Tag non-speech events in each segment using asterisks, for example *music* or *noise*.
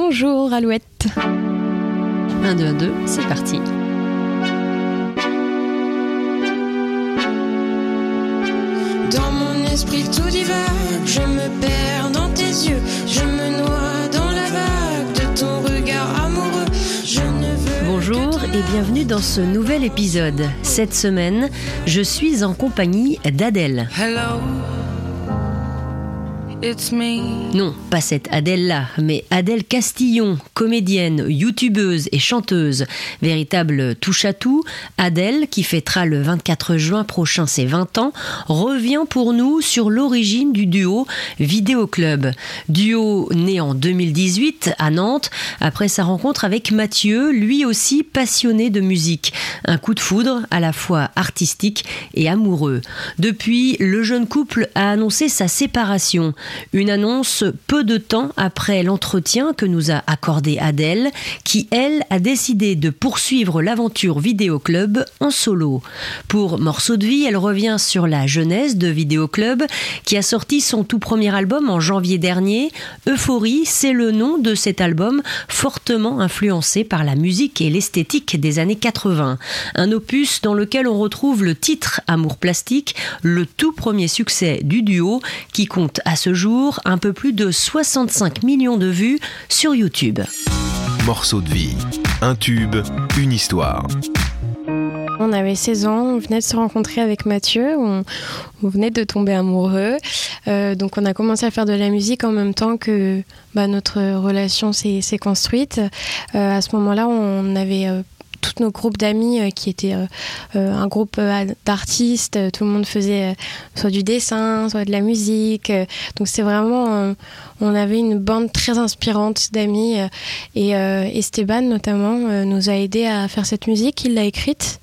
Bonjour Alouette. 1, 2, 1, 2, c'est parti. Dans mon esprit tout divague, je me perds dans tes yeux, je me noie dans la vague de ton regard amoureux. Je ne veux Bonjour et bienvenue dans ce nouvel épisode. Cette semaine, je suis en compagnie d'Adèle. Hello. Non, pas cette Adèle-là, mais Adèle Castillon, comédienne, youtubeuse et chanteuse. Véritable touche-à-tout, Adèle, qui fêtera le 24 juin prochain ses 20 ans, revient pour nous sur l'origine du duo Vidéo Club. Duo né en 2018 à Nantes, après sa rencontre avec Mathieu, lui aussi passionné de musique. Un coup de foudre à la fois artistique et amoureux. Depuis, le jeune couple a annoncé sa séparation. Une annonce peu de temps après l'entretien que nous a accordé Adèle, qui, elle, a décidé de poursuivre l'aventure Vidéo Club en solo. Pour Morceau de vie, elle revient sur la jeunesse de Vidéo Club, qui a sorti son tout premier album en janvier dernier. Euphorie, c'est le nom de cet album, fortement influencé par la musique et l'esthétique des années 80. Un opus dans lequel on retrouve le titre Amour plastique, le tout premier succès du duo, qui compte à ce jour un peu plus de 65 millions de vues sur YouTube. Morceau de vie. Un tube, une histoire. On avait 16 ans, on venait de se rencontrer avec Mathieu, on, on venait de tomber amoureux. Euh, donc on a commencé à faire de la musique en même temps que bah, notre relation s'est s'est construite. Euh, à ce moment-là, on avait... euh, tous nos groupes d'amis euh, qui étaient euh, euh, un groupe d'artistes, tout le monde faisait soit du dessin, soit de la musique. donc c'est vraiment, on avait une bande très inspirante d'amis euh, et euh, Esteban notamment euh, nous a aidé à faire cette musique. Il l'a écrite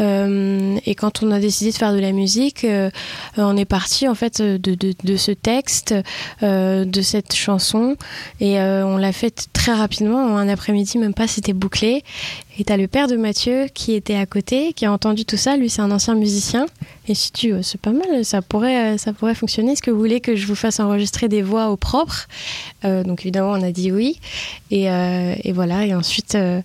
Euh, et quand on a décidé de faire de la musique, euh, on est parti en fait de, ce texte, euh, de cette chanson et euh, on l'a fait très rapidement. En un après-midi, même pas, c'était bouclé. Et t'as le père de Mathieu qui était à côté, qui a entendu tout ça. Lui, c'est un ancien musicien. Et si tu, c'est pas mal, ça pourrait, euh, ça pourrait fonctionner. Est-ce que vous voulez que je vous fasse enregistrer des voix au propre? Euh, Donc évidemment, on a dit oui. Et, euh, et voilà. Et ensuite, euh,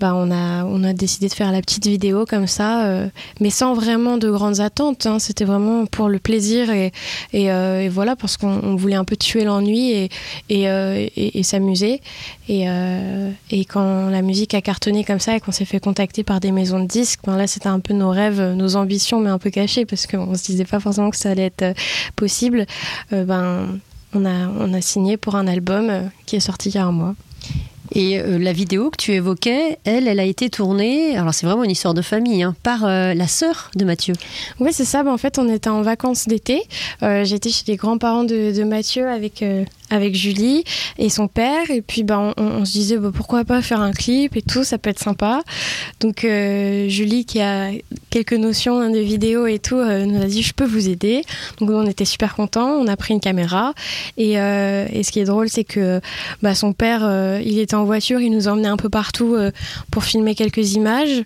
bah, on a, décidé de faire la petite vidéo comme ça, euh, mais sans vraiment de grandes attentes. hein. C'était vraiment pour le plaisir et, euh, voilà parce qu'on on voulait un peu tuer l'ennui et, euh, s'amuser. Et, quand la musique a cartonné comme ça et qu'on s'est fait contacter par des maisons de disques, ben là c'était un peu nos rêves, nos ambitions, mais un peu cachées parce qu'on se disait pas forcément que ça allait être possible. Ben on a, signé pour un album qui est sorti il y a un mois. Et euh, la vidéo que tu évoquais, elle, elle a été tournée, alors c'est vraiment une histoire de famille, hein, par euh, la sœur de Mathieu. Oui, c'est ça. Ben, en fait, on était en vacances d'été. Euh, J'étais chez les grands-parents de, de Mathieu avec, avec Julie et son père. Et puis, ben, on, se disait bah, pourquoi pas faire un clip et tout, ça peut être sympa. Donc, euh, Julie, qui a quelques notions hein, de vidéo et tout, euh, nous a dit je peux vous aider. Donc, on était super contents. On a pris une caméra. Et, euh, et ce qui est drôle, c'est que bah, son père, il était en voiture, il nous emmenait un peu partout pour filmer quelques images.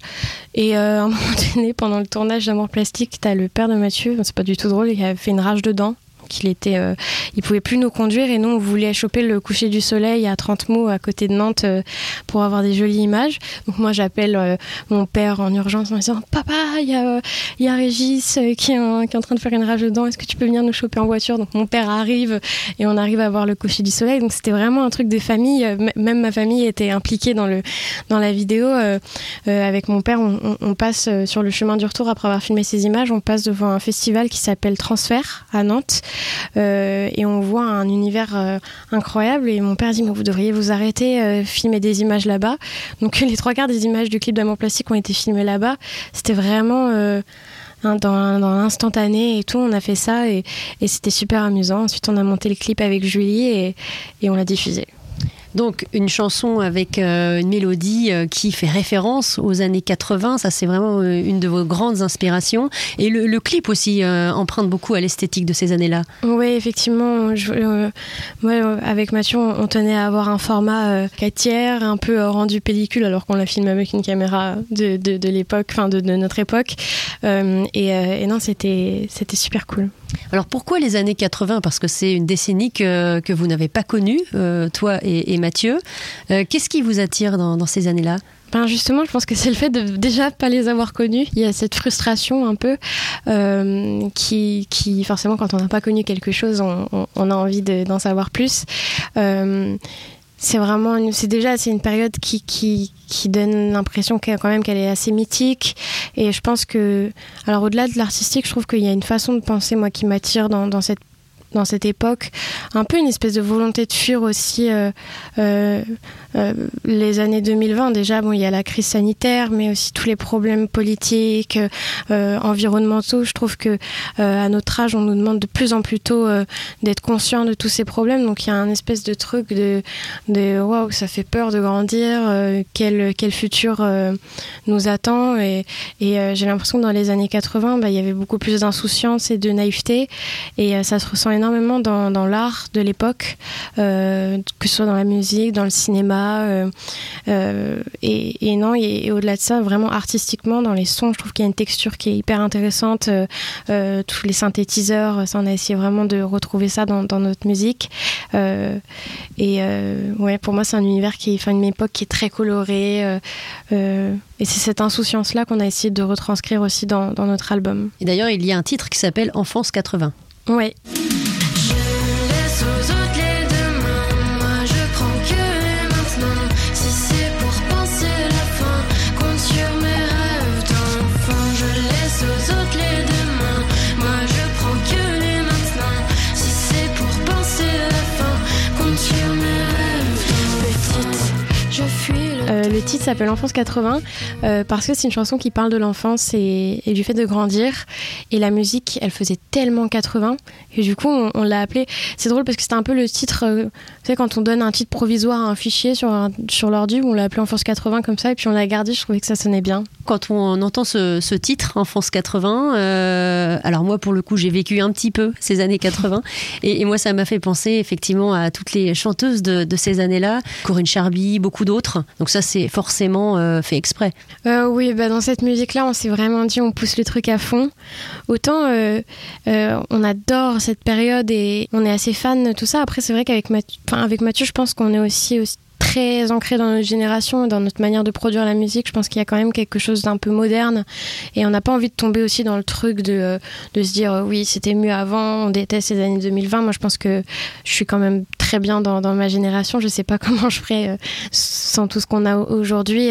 Et à un *laughs* moment donné, pendant le tournage d'Amour Plastique, t'as le père de Mathieu, c'est pas du tout drôle, il avait fait une rage dedans. Qu'il était, euh, il pouvait plus nous conduire et nous on voulait choper le coucher du soleil à 30 mots à côté de Nantes euh, pour avoir des jolies images. Donc moi j'appelle euh, mon père en urgence en disant papa il y a, y a Régis qui, est qui est en train de faire une rage dedans, est-ce que tu peux venir nous choper en voiture? Donc mon père arrive et on arrive à voir le coucher du soleil. Donc c'était vraiment un truc de famille. Euh, m- Même ma famille était impliquée dans le dans la vidéo. Avec mon père, on, on- passe sur le chemin du retour après avoir filmé ces images. On passe devant un festival qui s'appelle Transfert à Nantes et on voit un univers euh, incroyable. Et mon père dit mais vous devriez vous arrêter, euh, filmer des images là-bas. Donc les trois quarts des images du clip d'Amour Plastique ont été filmées là-bas. C'était vraiment euh, dans, l'instantané et tout. On a fait ça et, c'était super amusant. Ensuite, on a monté le clip avec Julie et on l'a diffusé. Donc une chanson avec euh, une mélodie euh, qui fait référence aux années 80, ça c'est vraiment euh, une de vos grandes inspirations. Et le, clip aussi emprunte beaucoup à l'esthétique de ces années-là. Oui, effectivement. Euh, avec Mathieu, on, tenait à avoir un format euh, 4 tiers, un peu rendu pellicule, alors qu'on l'a filmé avec une caméra de, l'époque, enfin de, notre époque. Et, et non, c'était super cool. Alors pourquoi les années 80 Parce que c'est une décennie que, vous n'avez pas connue, euh, toi et, Mathieu. Euh, Qu'est-ce qui vous attire dans, ces années-là? Ben justement, je pense que c'est le fait de déjà pas les avoir connus. Il y a cette frustration un peu euh, qui, forcément, quand on n'a pas connu quelque chose, on, a envie de- d'en savoir plus. C'est vraiment, c'est déjà, c'est une période qui, qui, qui donne l'impression qu'elle, quand même qu'elle est assez mythique. Et je pense que, alors au-delà de l'artistique, je trouve qu'il y a une façon de penser, moi, qui m'attire dans, dans cette dans cette époque, un peu une espèce de volonté de fuir aussi euh, euh, euh, les années 2020. Déjà, bon, il y a la crise sanitaire, mais aussi tous les problèmes politiques, environnementaux. Je trouve que à notre âge, on nous demande de plus en plus tôt d'être conscient de tous ces problèmes. Donc, il y a un espèce de truc de, de waouh, ça fait peur de grandir. quel quel futur nous attend Et, j'ai l'impression que dans les années 80, bah, il y avait beaucoup plus d'insouciance et de naïveté. Et ça se ressent énormément dans, dans l'art de l'époque, euh, que ce soit dans la musique, dans le cinéma. euh, euh, et, non, et, au-delà de ça, vraiment artistiquement, dans les sons, je trouve qu'il y a une texture qui est hyper intéressante. tous les synthétiseurs, ça, on a essayé vraiment de retrouver ça dans, notre musique. Et ouais, pour moi, c'est un univers qui est, une époque qui est très colorée. et c'est cette insouciance-là qu'on a essayé de retranscrire aussi dans, dans notre album. Et d'ailleurs, il y a un titre qui s'appelle Enfance 80. Ouais. Le titre s'appelle Enfance 80 euh, parce que c'est une chanson qui parle de l'enfance et, et du fait de grandir. Et la musique, elle faisait tellement 80 et du coup, on, on l'a appelé. C'est drôle parce que c'était un peu le titre. euh, tu sais, quand on donne un titre provisoire à un fichier sur, un- sur l'ordi, on l'a appelé Enfance 80 comme ça et puis on l'a gardé. Je trouvais que ça sonnait bien. Quand on entend ce, ce titre, Enfance 80, euh, alors moi pour le coup j'ai vécu un petit peu ces années 80 *laughs* et, et moi ça m'a fait penser effectivement à toutes les chanteuses de, de ces années-là, Corinne Charby, beaucoup d'autres. Donc ça c'est forcément euh, fait exprès. Euh, oui, bah dans cette musique-là, on s'est vraiment dit on pousse le truc à fond. Autant euh, on adore cette période et on est assez fan de tout ça. Après, c'est vrai qu'avec Mathieu, avec Mathieu, je pense qu'on est aussi, aussi très ancré dans notre génération, dans notre manière de produire la musique. Je pense qu'il y a quand même quelque chose d'un peu moderne et on n'a pas envie de tomber aussi dans le truc de, euh, de se dire euh, oui, c'était mieux avant, on déteste ces années 2020. Moi, je pense que je suis quand même très bien dans, dans ma génération. Je sais pas *laughs* comment je ferais euh, sans tout ce qu'on a aujourd'hui.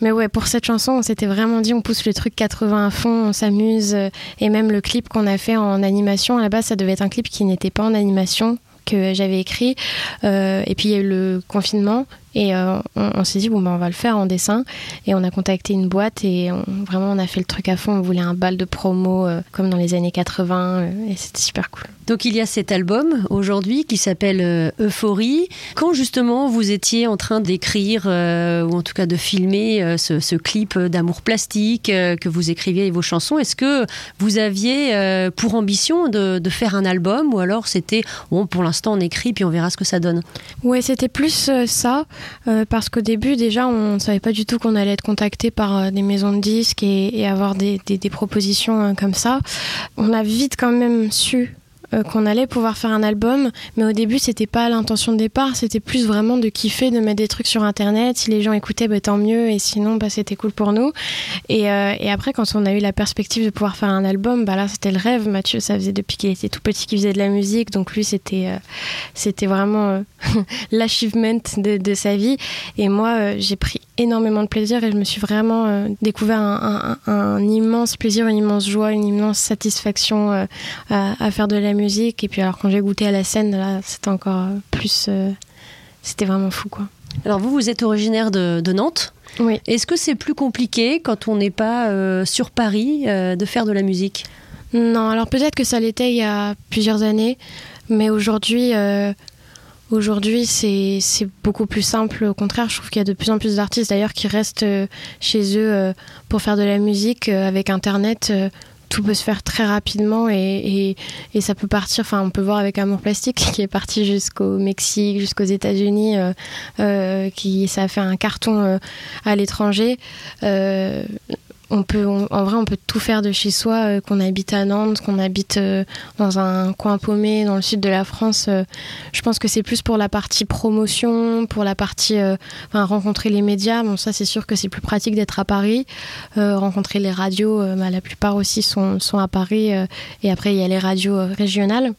mais ouais, pour cette chanson, on s'était vraiment dit, on pousse le truc 80 à fond, on s'amuse. et même le clip qu'on a fait en animation, à la base, ça devait être un clip qui n'était pas en animation que j'avais écrit. Euh, et puis il y a eu le confinement et euh, on, on s'est dit bon ben on va le faire en dessin et on a contacté une boîte et on- vraiment on a fait le truc à fond. On voulait un bal de promo euh, comme dans les années 80 euh, et c'était super cool. Donc il y a cet album aujourd'hui qui s'appelle euh, Euphorie. Quand justement vous étiez en train d'écrire euh, ou en tout cas de filmer euh, ce, ce clip d'amour plastique euh, que vous écriviez vos chansons, est-ce que vous aviez euh, pour ambition de, de faire un album ou alors c'était bon pour l'instant on écrit puis on verra ce que ça donne? Ouais, c'était plus euh, ça, euh, parce qu'au début, déjà, on ne savait pas du tout qu'on allait être contacté par euh, des maisons de disques et, avoir des, propositions euh, comme ça. On a vite quand même su euh, qu'on allait pouvoir faire un album, mais au début, c'était pas l'intention de départ, c'était plus vraiment de kiffer, de mettre des trucs sur Internet. Si les gens écoutaient, bah, tant mieux, et sinon, bah, c'était cool pour nous. Et, euh, et après, quand on a eu la perspective de pouvoir faire un album, bah là, c'était le rêve. Mathieu, ça faisait depuis qu'il était tout petit qu'il faisait de la musique, donc lui, c'était euh, c'était vraiment *laughs* l'achievement de, de sa vie. Et moi, j'ai pris énormément de plaisir et je me suis vraiment découvert un, un- un immense plaisir, une immense joie, une immense satisfaction à, à faire de la musique. Et puis alors quand j'ai goûté à la scène, là, c'était encore euh, plus... euh, c'était vraiment fou, quoi. Alors vous, vous êtes originaire de, de Nantes. Oui. Est-ce que c'est plus compliqué quand on n'est pas euh, sur Paris euh, de faire de la musique? Non, alors peut-être que ça l'était il y a plusieurs années, mais aujourd'hui, euh, aujourd'hui c'est c'est beaucoup plus simple. Au contraire, je trouve qu'il y a de plus en plus d'artistes d'ailleurs qui restent chez eux pour faire de la musique avec Internet. Tout peut se faire très rapidement et ça peut partir. Enfin, on peut voir avec Amour Plastique *laughs* qui est parti jusqu'au Mexique, jusqu'aux États-Unis, euh, euh, qui ça a fait un carton euh, à l'étranger. On peut, on- en vrai, on peut tout faire de chez soi, euh, qu'on habite à Nantes, qu'on habite euh, dans un coin paumé dans le sud de la France. euh, je pense que c'est plus pour la partie promotion, pour la partie, enfin, rencontrer les médias. Bon, ça, c'est sûr que c'est plus pratique d'être à Paris. Rencontrer les radios, bah, la plupart aussi sont, sont à Paris. et après, il y a les radios régionales.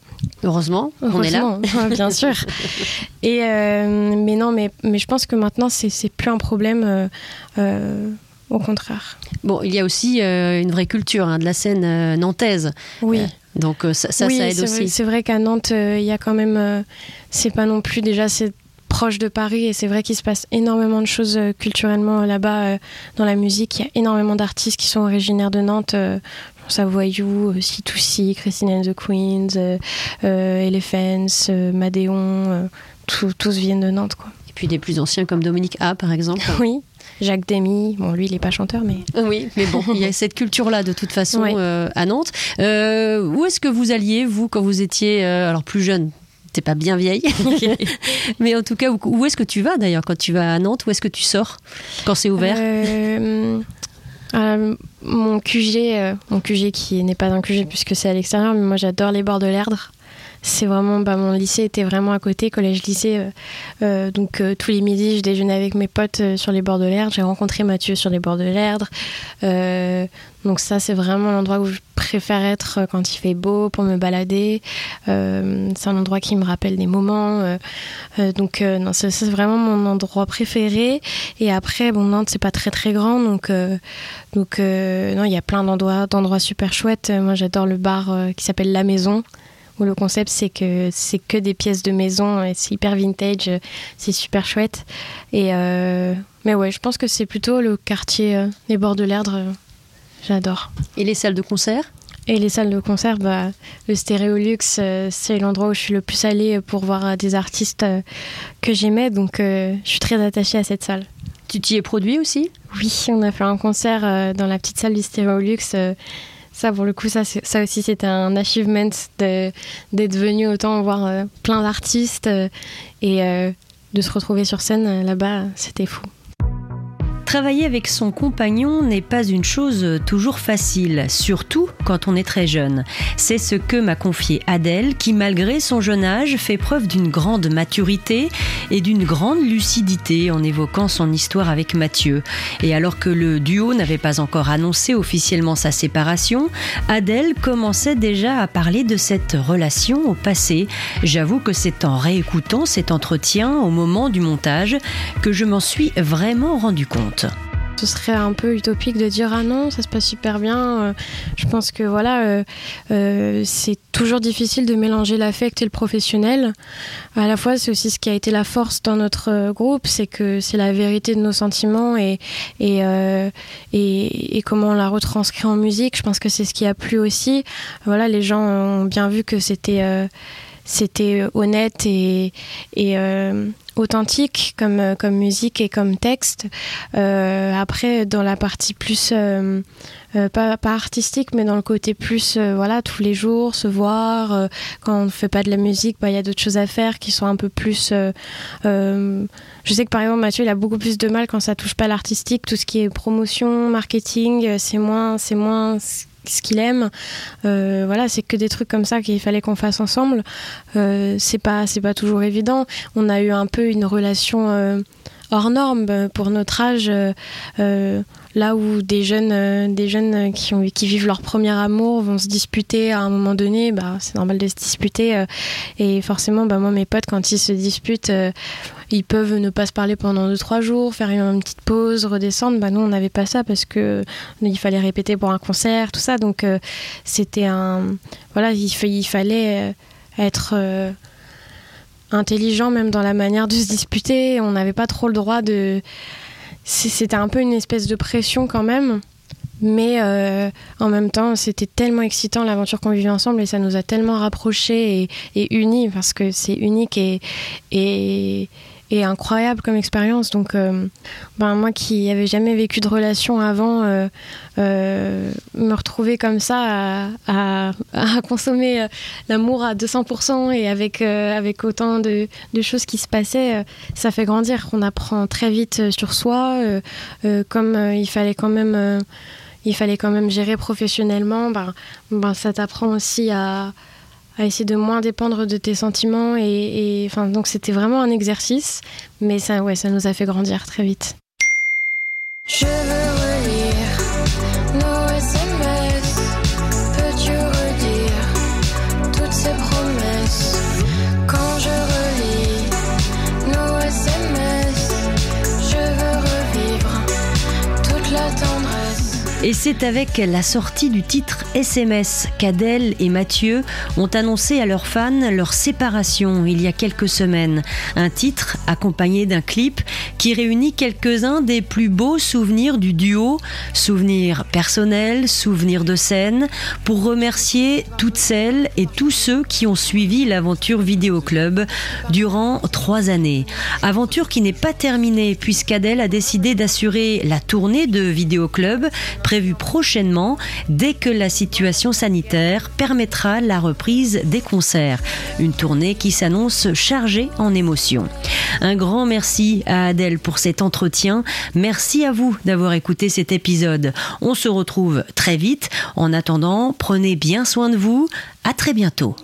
Heureusement, on est là. *laughs* Bien sûr. Et mais non, mais, mais je pense que maintenant c'est plus un problème. Au contraire. Bon, il y a aussi euh, une vraie culture hein, de la scène euh, nantaise. Oui. Euh, Donc ça, ça, oui, ça aide aussi. c'est vrai qu'à Nantes, il y a quand même. c'est pas non plus déjà c'est proche de Paris et c'est vrai qu'il se passe énormément de choses culturellement là-bas dans la musique. Il y a énormément d'artistes qui sont originaires de Nantes. Je pense à Voyou, euh, C2C, Christine and the Queens, Elephants, Madéon. Euh, tout- tous viennent de Nantes, quoi. Et puis des plus anciens comme Dominique A, par exemple. *laughs* Oui. Jacques Demy, bon lui il est pas chanteur mais Oui, mais bon, il y a cette culture-là de toute façon euh, à Nantes. Euh, où est-ce que vous alliez, vous, quand vous étiez euh, alors plus jeune? T'es pas bien vieille, *laughs* mais en tout cas, où, où est-ce que tu vas d'ailleurs quand tu vas à Nantes? Où est-ce que tu sors quand c'est ouvert? Euh, euh, mon QG, euh, mon QG qui n'est pas un QG puisque c'est à l'extérieur, mais moi j'adore les bords de l'Erdre. C'est vraiment, bah, mon lycée était vraiment à côté, collège-lycée. euh, euh, donc euh, tous les midis, je déjeunais avec mes potes sur les bords de l'Erdre. J'ai rencontré Mathieu sur les bords de l'Erdre. Donc ça, c'est vraiment l'endroit où je préfère être quand il fait beau pour me balader. C'est un endroit qui me rappelle des moments. donc non, c'est vraiment mon endroit préféré. Et après, bon, Nantes, c'est pas très très grand, donc donc non, il y a plein d'endroits d'endroits super chouettes. Moi, j'adore le bar qui s'appelle La Maison. Où le concept c'est que c'est que des pièces de maison et c'est hyper vintage, euh, c'est super chouette. Et euh, mais ouais, je pense que c'est plutôt le quartier euh, des bords de l'Erdre. J'adore. Et les salles de concert? Et les salles de concert, bah, le Stéréolux, euh, c'est l'endroit où je suis le plus allée pour voir des artistes euh, que j'aimais, donc euh, je suis très attachée à cette salle. Tu t'y es produit aussi? Oui, on a fait un concert dans la petite salle du Stéréolux. Ça, pour le coup, ça, ça aussi, c'était un achievement d'être venu autant voir euh, plein d'artistes euh, et euh, de se retrouver sur scène là-bas, c'était fou. Travailler avec son compagnon n'est pas une chose toujours facile, surtout quand on est très jeune. C'est ce que m'a confié Adèle, qui malgré son jeune âge fait preuve d'une grande maturité et d'une grande lucidité en évoquant son histoire avec Mathieu. Et alors que le duo n'avait pas encore annoncé officiellement sa séparation, Adèle commençait déjà à parler de cette relation au passé. J'avoue que c'est en réécoutant cet entretien au moment du montage que je m'en suis vraiment rendu compte. Ce serait un peu utopique de dire ah non, ça se passe super bien. Euh, je pense que voilà, euh, euh, c'est toujours difficile de mélanger l'affect et le professionnel. À la fois, c'est aussi ce qui a été la force dans notre groupe, c'est que c'est la vérité de nos sentiments et et, et comment on la retranscrit en musique. Je pense que c'est ce qui a plu aussi. Voilà, les gens ont bien vu que c'était c'était honnête et, euh, authentique comme, euh, comme musique et comme texte. Euh, après, dans la partie plus, euh, euh, pas, artistique, mais dans le côté plus, euh, voilà, tous les jours, se voir. euh, quand on ne fait pas de la musique, bah, il y a d'autres choses à faire qui sont un peu plus... euh, euh, je sais que par exemple, Mathieu, il a beaucoup plus de mal quand ça touche pas l'artistique. Tout ce qui est promotion, marketing, euh, c'est moins, c'est moins ce qu'il aime. Euh, voilà, c'est que des trucs comme ça qu'il fallait qu'on fasse ensemble. Euh, c'est pas, c'est pas toujours évident. On a eu un peu une relation euh, hors norme pour notre âge. là où des jeunes, des jeunes qui, vivent leur premier amour vont se disputer à un moment donné, bah, c'est normal de se disputer. et forcément, bah, moi, mes potes, quand ils se disputent, ils peuvent ne pas se parler pendant 2-3 jours, faire une, petite pause, redescendre. Bah, nous, on n'avait pas ça parce que il fallait répéter pour un concert, tout ça. Donc, euh, c'était un. Voilà, il, fa- il fallait euh, être. euh, intelligent même dans la manière de se disputer on n'avait pas trop le droit de c'était un peu une espèce de pression quand même mais euh, en même temps c'était tellement excitant l'aventure qu'on vivait ensemble et ça nous a tellement rapprochés et, unis parce que c'est unique et, incroyable comme expérience donc euh, ben, moi qui n'avais jamais vécu de relation avant euh, euh, me retrouver comme ça à, *laughs* consommer l'amour à 200% et avec, avec autant de, choses qui se passaient, ça fait grandir. On apprend très vite sur soi, comme il fallait quand même... il fallait quand même gérer professionnellement, ben, ben, ça t'apprend aussi à, à essayer de moins dépendre de tes sentiments. Et, enfin, donc c'était vraiment un exercice, mais ça, ouais, ça nous a fait grandir très vite. Et c'est avec la sortie du titre SMS qu'Adèle et Mathieu ont annoncé à leurs fans leur séparation il y a quelques semaines. Un titre accompagné d'un clip qui réunit quelques-uns des plus beaux souvenirs du duo, souvenirs personnels, souvenirs de scène, pour remercier toutes celles et tous ceux qui ont suivi l'aventure Vidéo Club durant trois années. Aventure qui n'est pas terminée puisqu'Adèle a décidé d'assurer la tournée de Vidéo Club prochainement dès que la situation sanitaire permettra la reprise des concerts. Une tournée qui s'annonce chargée en émotions. Un grand merci à Adèle pour cet entretien. Merci à vous d'avoir écouté cet épisode. On se retrouve très vite. En attendant, prenez bien soin de vous. À très bientôt.